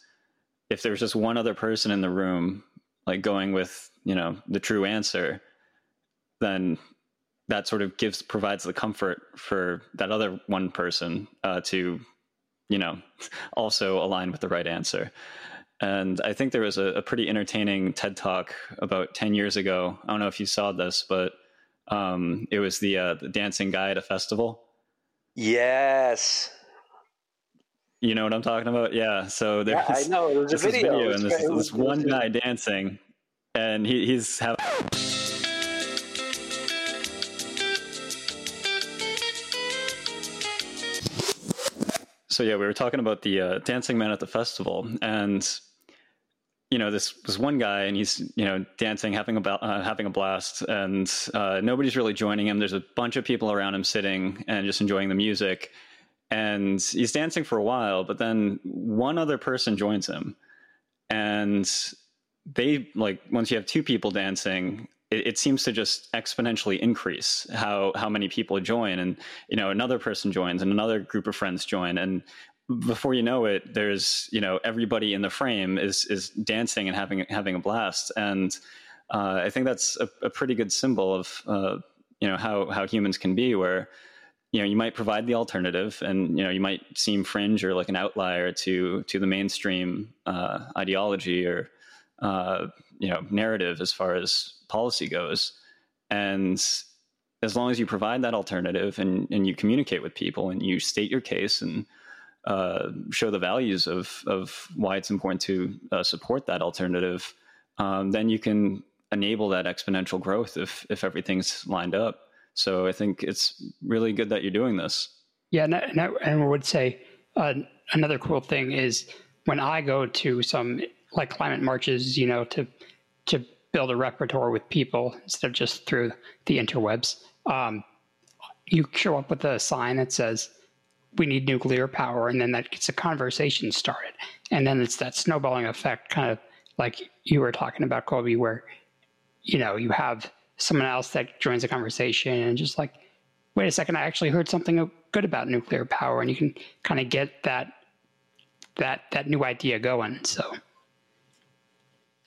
[SPEAKER 1] If there's just one other person in the room, like going with you know the true answer, then that sort of gives provides the comfort for that other one person uh, to you know also align with the right answer and i think there was a, a, pretty entertaining ted talk about 10 years ago. I don't know if you saw this but um, it was the, uh, the dancing guy at a festival.
[SPEAKER 3] Yes.
[SPEAKER 1] You know what i'm talking about? Yeah. So
[SPEAKER 3] there's yeah, I know. It was a video. video
[SPEAKER 1] and this, this one guy dancing. And he, he's having so yeah, we were talking about the uh, Dancing Man at the festival, and you know, this was one guy, and he's you know dancing, having a uh, having a blast, and uh, nobody's really joining him. There's a bunch of people around him sitting and just enjoying the music, and he's dancing for a while, but then one other person joins him, and they like once you have two people dancing it, it, seems to just exponentially increase how how many people join and you know another person joins and another group of friends join and before you know it there's you know everybody in the frame is is dancing and having having a blast and uh, I think that's a, a, pretty good symbol of uh, you know how how humans can be where you know you might provide the alternative and you know you might seem fringe or like an outlier to to the mainstream uh, ideology or uh, you know narrative as far as policy goes. And as long as you provide that alternative and, and you communicate with people and you state your case and uh, show the values of, of why it's important to uh, support that alternative, um, then you can enable that exponential growth if, if everything's lined up. So I think it's really good that you're doing this.
[SPEAKER 2] Yeah, and I, and I, and I would say uh, another cool thing is when I go to some like climate marches, you know, to to build a repertoire with people instead of just through the interwebs. Um, you show up with a sign that says, we need nuclear power, and then that gets a conversation started. And then it's that snowballing effect, kind of like you were talking about, Colby, where, you know, you have someone else that joins the conversation and just like, wait a second, I actually heard something good about nuclear power, and you can kind of get that that that new idea going. So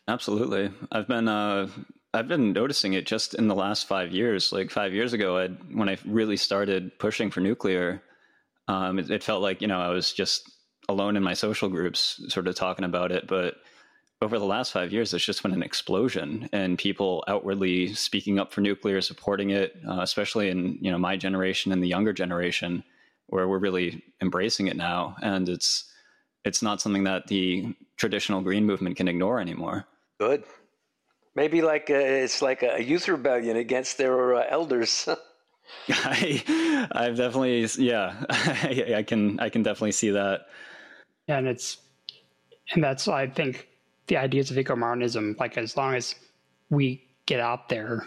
[SPEAKER 1] Absolutely. I've been uh, I've been noticing it just in the last five years. Like five years ago, I'd, when I really started pushing for nuclear, um, it, it, felt like you know I was just alone in my social groups, sort of talking about it. But over the last five years, it's just been an explosion, and people outwardly speaking up for nuclear, supporting it, uh, especially in you know my generation and the younger generation, where we're really embracing it now, and it's it's not something that the traditional green movement can ignore anymore.
[SPEAKER 3] Good. Maybe like a, it's like a youth rebellion against their uh, elders.
[SPEAKER 1] I, I've definitely, yeah, I, I can, I can definitely see that.
[SPEAKER 2] And it's, and that's I think the ideas of eco-modernism. Like as long as we get out there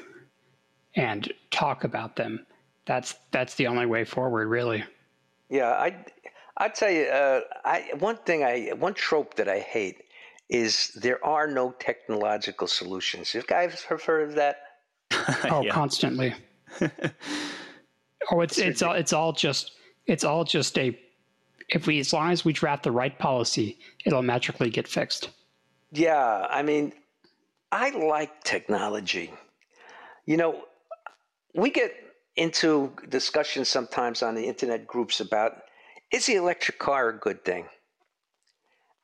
[SPEAKER 2] and talk about them, that's that's the only way forward, really.
[SPEAKER 3] Yeah, I I tell you, uh, I one thing I one trope that I hate is there are no technological solutions. You guys have heard of that?
[SPEAKER 2] oh, constantly. Oh, it's it's all it's all just it's all just a if we as long as we draft the right policy, it'll magically get fixed.
[SPEAKER 3] Yeah, I mean, I like technology. You know, we get into discussions sometimes on the internet groups about is the electric car a good thing?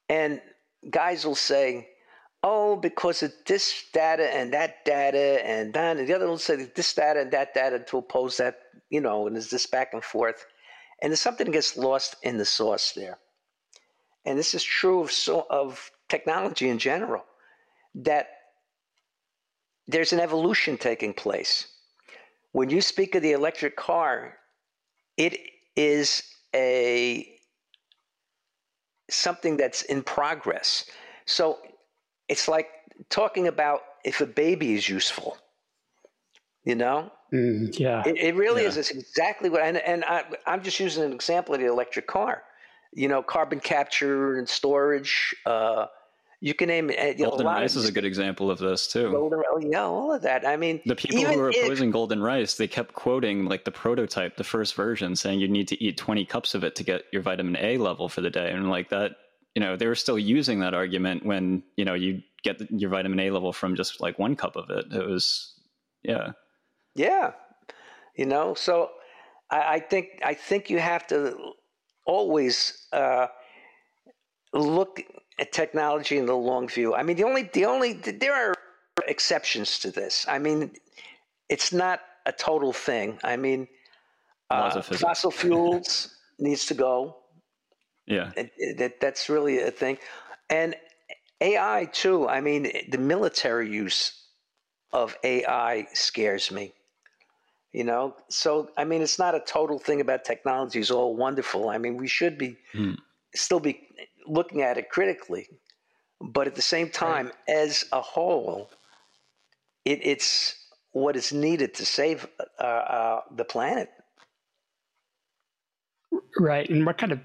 [SPEAKER 3] And guys will say, oh, because of this data and that data and then the other will say this data and that data to oppose that, you know, and there's this back and forth. And there's something that gets lost in the sauce there. And this is true of, so, of technology in general, that there's an evolution taking place. When you speak of the electric car, it is a something that's in progress. So it's like talking about if a baby is useful. You know?
[SPEAKER 2] Mm, yeah.
[SPEAKER 3] It, it really yeah. is. It's exactly what, and, and I, I'm just using an example of the electric car. You know, carbon capture and storage. Uh, you can name
[SPEAKER 1] it. You golden know, rice is a good example of this too.
[SPEAKER 3] Golden, yeah, all of that. I mean,
[SPEAKER 1] the people who were opposing if, golden rice, they kept quoting like the prototype, the first version, saying you need to eat 20 cups of it to get your vitamin A level for the day, and like that you know they were still using that argument when you know you get the, your vitamin A level from just like one cup of it. It was yeah,
[SPEAKER 3] yeah, you know. So I, I think I think you have to always uh, look at technology in the long view. I mean, the only the only there are exceptions to this. I mean, it's not a total thing. I mean, uh, fossil fuels needs to go.
[SPEAKER 1] Yeah,
[SPEAKER 3] that that's really a thing, and AI too. I mean, the military use of AI scares me. You know, so I mean, it's not a total thing about technology is all wonderful. I mean, we should be hmm. still be looking at it critically, but at the same time, right. as a whole, it, it's what is needed to save uh, uh, the planet.
[SPEAKER 2] Right, and what kind of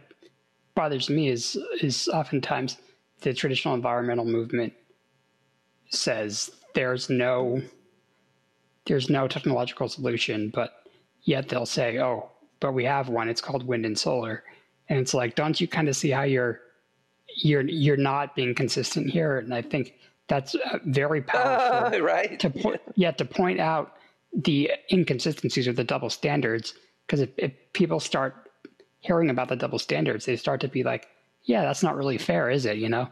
[SPEAKER 2] bothers me is is oftentimes the traditional environmental movement says there's no there's no technological solution, but yet they'll say, "Oh, but we have one. It's called wind and solar." And it's like, don't you kind of see how you're you're you're not being consistent here? And I think that's uh, very powerful,
[SPEAKER 3] uh, right?
[SPEAKER 2] To point, yeah, to point out the inconsistencies or the double standards, because if, if people start hearing about the double standards, they start to be like, yeah, that's not really fair, is it? You know?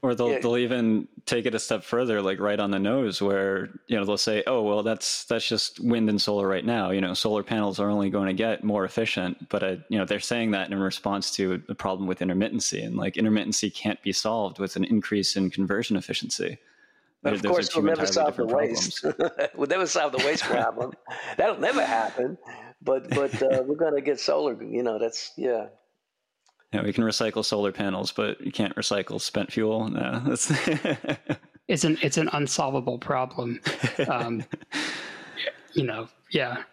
[SPEAKER 1] Or they'll yeah. they'll even take it a step further, like right on the nose, where you know they'll say, "Oh, well, that's that's just wind and solar right now. You know, solar panels are only going to get more efficient." But uh, you know, they're saying that in response to the problem with intermittency, and like intermittency can't be solved with an increase in conversion efficiency.
[SPEAKER 3] But of course, we'll never solve the waste. we'll never solve the waste problem. That'll never happen but but uh, we're gonna get solar. You know, that's yeah.
[SPEAKER 1] Yeah, we can recycle solar panels, but you can't recycle spent fuel. No, that's
[SPEAKER 2] it's an it's an unsolvable problem. Um, you know, yeah.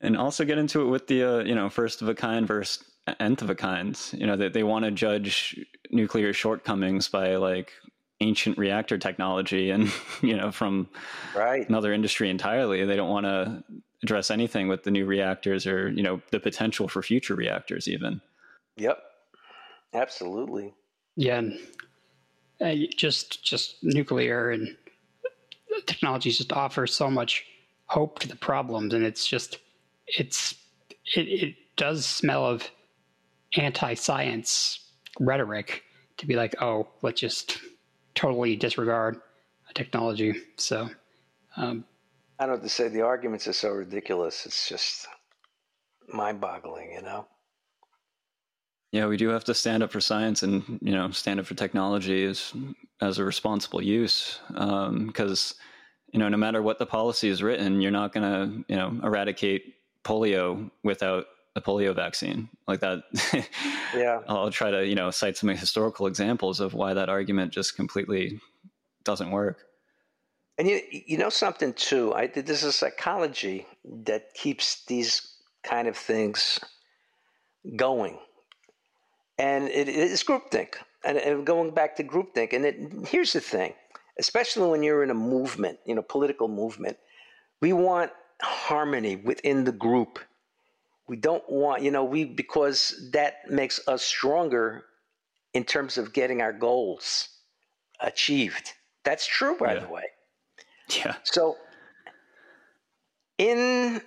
[SPEAKER 1] And also get into it with the uh, you know first of a kind versus nth of a kind. You know, that they, they want to judge nuclear shortcomings by like ancient reactor technology and you know from
[SPEAKER 3] right.
[SPEAKER 1] another industry entirely. They don't want to address anything with the new reactors or you know the potential for future reactors even.
[SPEAKER 3] Yep. Absolutely.
[SPEAKER 2] Yeah and uh, just just nuclear and technologies just offer so much hope to the problems, and it's just it's it, it does smell of anti-science rhetoric to be like, oh, let's just totally disregard technology. So, um,
[SPEAKER 3] I don't have to say the arguments are so ridiculous. It's just mind-boggling, you know.
[SPEAKER 1] Yeah, we do have to stand up for science and you know stand up for technology as as a responsible use because um, you know no matter what the policy is written, you're not going to you know eradicate polio without a polio vaccine like that.
[SPEAKER 3] yeah,
[SPEAKER 1] I'll try to you know cite some historical examples of why that argument just completely doesn't work.
[SPEAKER 3] And you you know something too. I there's a psychology that keeps these kind of things going and it is groupthink. And, and going back to groupthink, and it, here's the thing: especially when you're in a movement, you know, political movement, we want harmony within the group. We don't want, you know, we because that makes us stronger in terms of getting our goals achieved. That's true, by
[SPEAKER 1] yeah.
[SPEAKER 3] the way.
[SPEAKER 1] Yeah.
[SPEAKER 3] So, in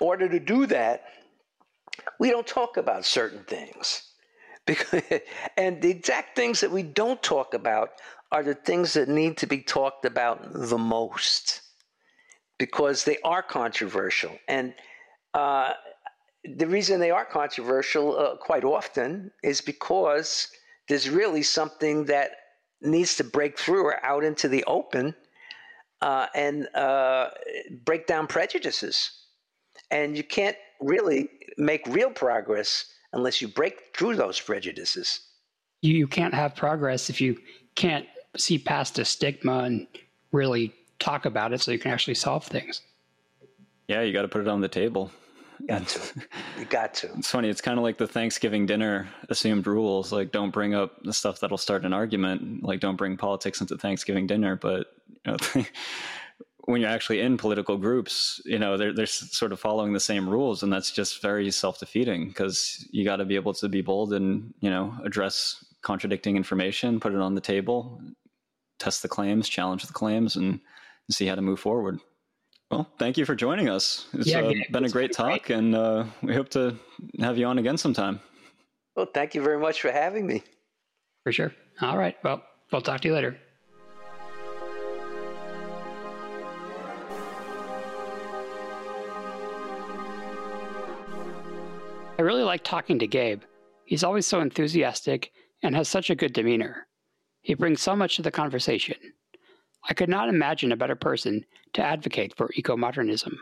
[SPEAKER 3] order to do that, we don't talk about certain things. Because, and the exact things that we don't talk about are the things that need to be talked about the most because they are controversial. And uh, the reason they are controversial uh, quite often is because there's really something that needs to break through or out into the open uh, and uh, break down prejudices. And you can't really make real progress unless you break through those prejudices.
[SPEAKER 2] You, you can't have progress if you can't see past a stigma and really talk about it so you can actually solve things.
[SPEAKER 1] Yeah, you got to put it on the table.
[SPEAKER 3] You got to. You got to.
[SPEAKER 1] It's funny. It's kind of like the Thanksgiving dinner assumed rules. Like, don't bring up the stuff that'll start an argument. Like, don't bring politics into Thanksgiving dinner. But you know, when you're actually in political groups, you know, they're, they're sort of following the same rules. And that's just very self defeating because you got to be able to be bold and, you know, address contradicting information, put it on the table, test the claims, challenge the claims, and, and see how to move forward. Well, thank you for joining us. It's yeah, uh, been a great talk, great. and uh, we hope to have you on again sometime.
[SPEAKER 3] Well, thank you very much for having me.
[SPEAKER 2] For sure. All right. Well, we'll talk to you later. I really like talking to Gabe. He's always so enthusiastic and has such a good demeanor. He brings so much to the conversation. I could not imagine a better person to advocate for eco modernism.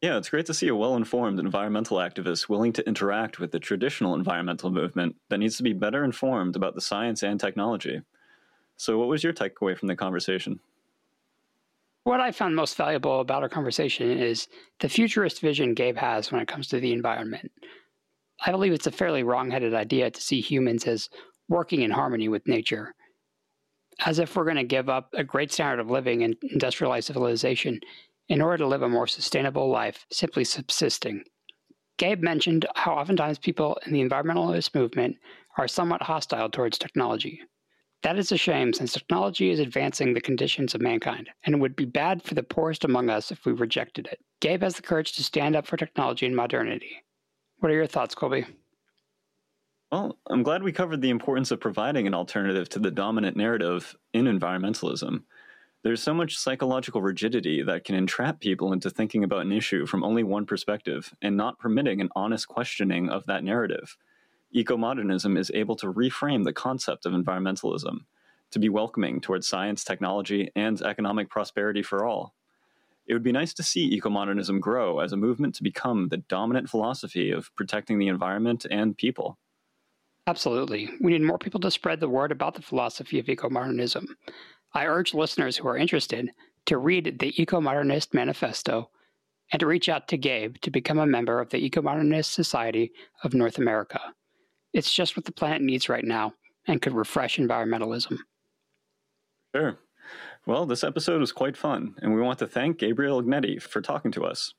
[SPEAKER 1] Yeah, it's great to see a well informed environmental activist willing to interact with the traditional environmental movement that needs to be better informed about the science and technology. So, what was your takeaway from the conversation?
[SPEAKER 2] What I found most valuable about our conversation is the futurist vision Gabe has when it comes to the environment. I believe it's a fairly wrong-headed idea to see humans as working in harmony with nature, as if we're going to give up a great standard of living in industrialized civilization in order to live a more sustainable life, simply subsisting. Gabe mentioned how oftentimes people in the environmentalist movement are somewhat hostile towards technology. That is a shame since technology is advancing the conditions of mankind, and it would be bad for the poorest among us if we rejected it. Gabe has the courage to stand up for technology and modernity. What are your thoughts, Colby?
[SPEAKER 1] Well, I'm glad we covered the importance of providing an alternative to the dominant narrative in environmentalism. There's so much psychological rigidity that can entrap people into thinking about an issue from only one perspective and not permitting an honest questioning of that narrative eco-modernism is able to reframe the concept of environmentalism to be welcoming towards science, technology, and economic prosperity for all. It would be nice to see eco-modernism grow as a movement to become the dominant philosophy of protecting the environment and people.
[SPEAKER 2] Absolutely. We need more people to spread the word about the philosophy of eco-modernism. I urge listeners who are interested to read the Eco-Modernist Manifesto and to reach out to Gabe to become a member of the Eco-Modernist Society of North America. It's just what the planet needs right now and could refresh environmentalism.
[SPEAKER 1] Sure. Well, this episode was quite fun, and we want to thank Gabriel Ignetti for talking to us.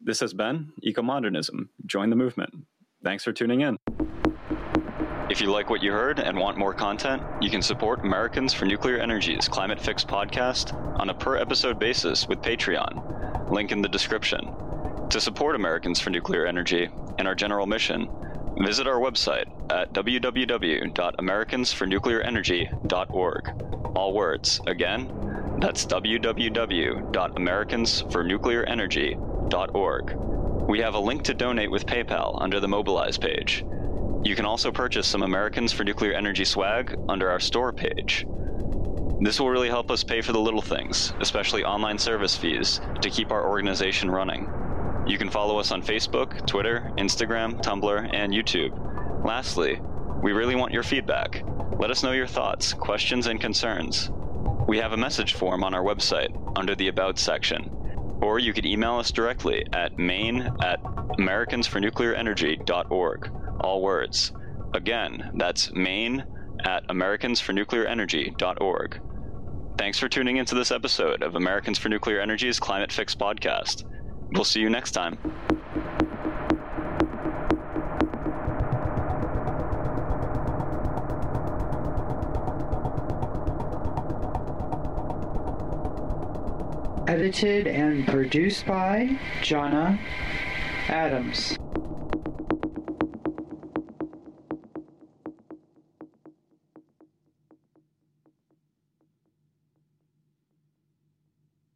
[SPEAKER 1] This has been Eco Modernism. Join the movement. Thanks for tuning in. If you like what you heard and want more content, you can support Americans for Nuclear Energy's Climate Fix podcast on a per episode basis with Patreon. Link in the description. To support Americans for Nuclear Energy and our general mission, visit our website at www.americansfornuclearenergy.org. All words. Again, that's www.americansfornuclearenergy.org. We have a link to donate with PayPal under the Mobilize page. You can also purchase some Americans for Nuclear Energy swag under our store page. This will really help us pay for the little things, especially online service fees, to keep our organization running. You can follow us on Facebook, Twitter, Instagram, Tumblr, and YouTube. Lastly, we really want your feedback. Let us know your thoughts, questions, and concerns. We have a message form on our website under the About section, or you could email us directly at main at americansfornuclearenergy.org all words. Again, that's main at americansfornuclearenergy.org. Thanks for tuning into this episode of Americans for Nuclear Energy's Climate Fix podcast. We'll see you next time.
[SPEAKER 2] Edited and produced by Jonna Adams.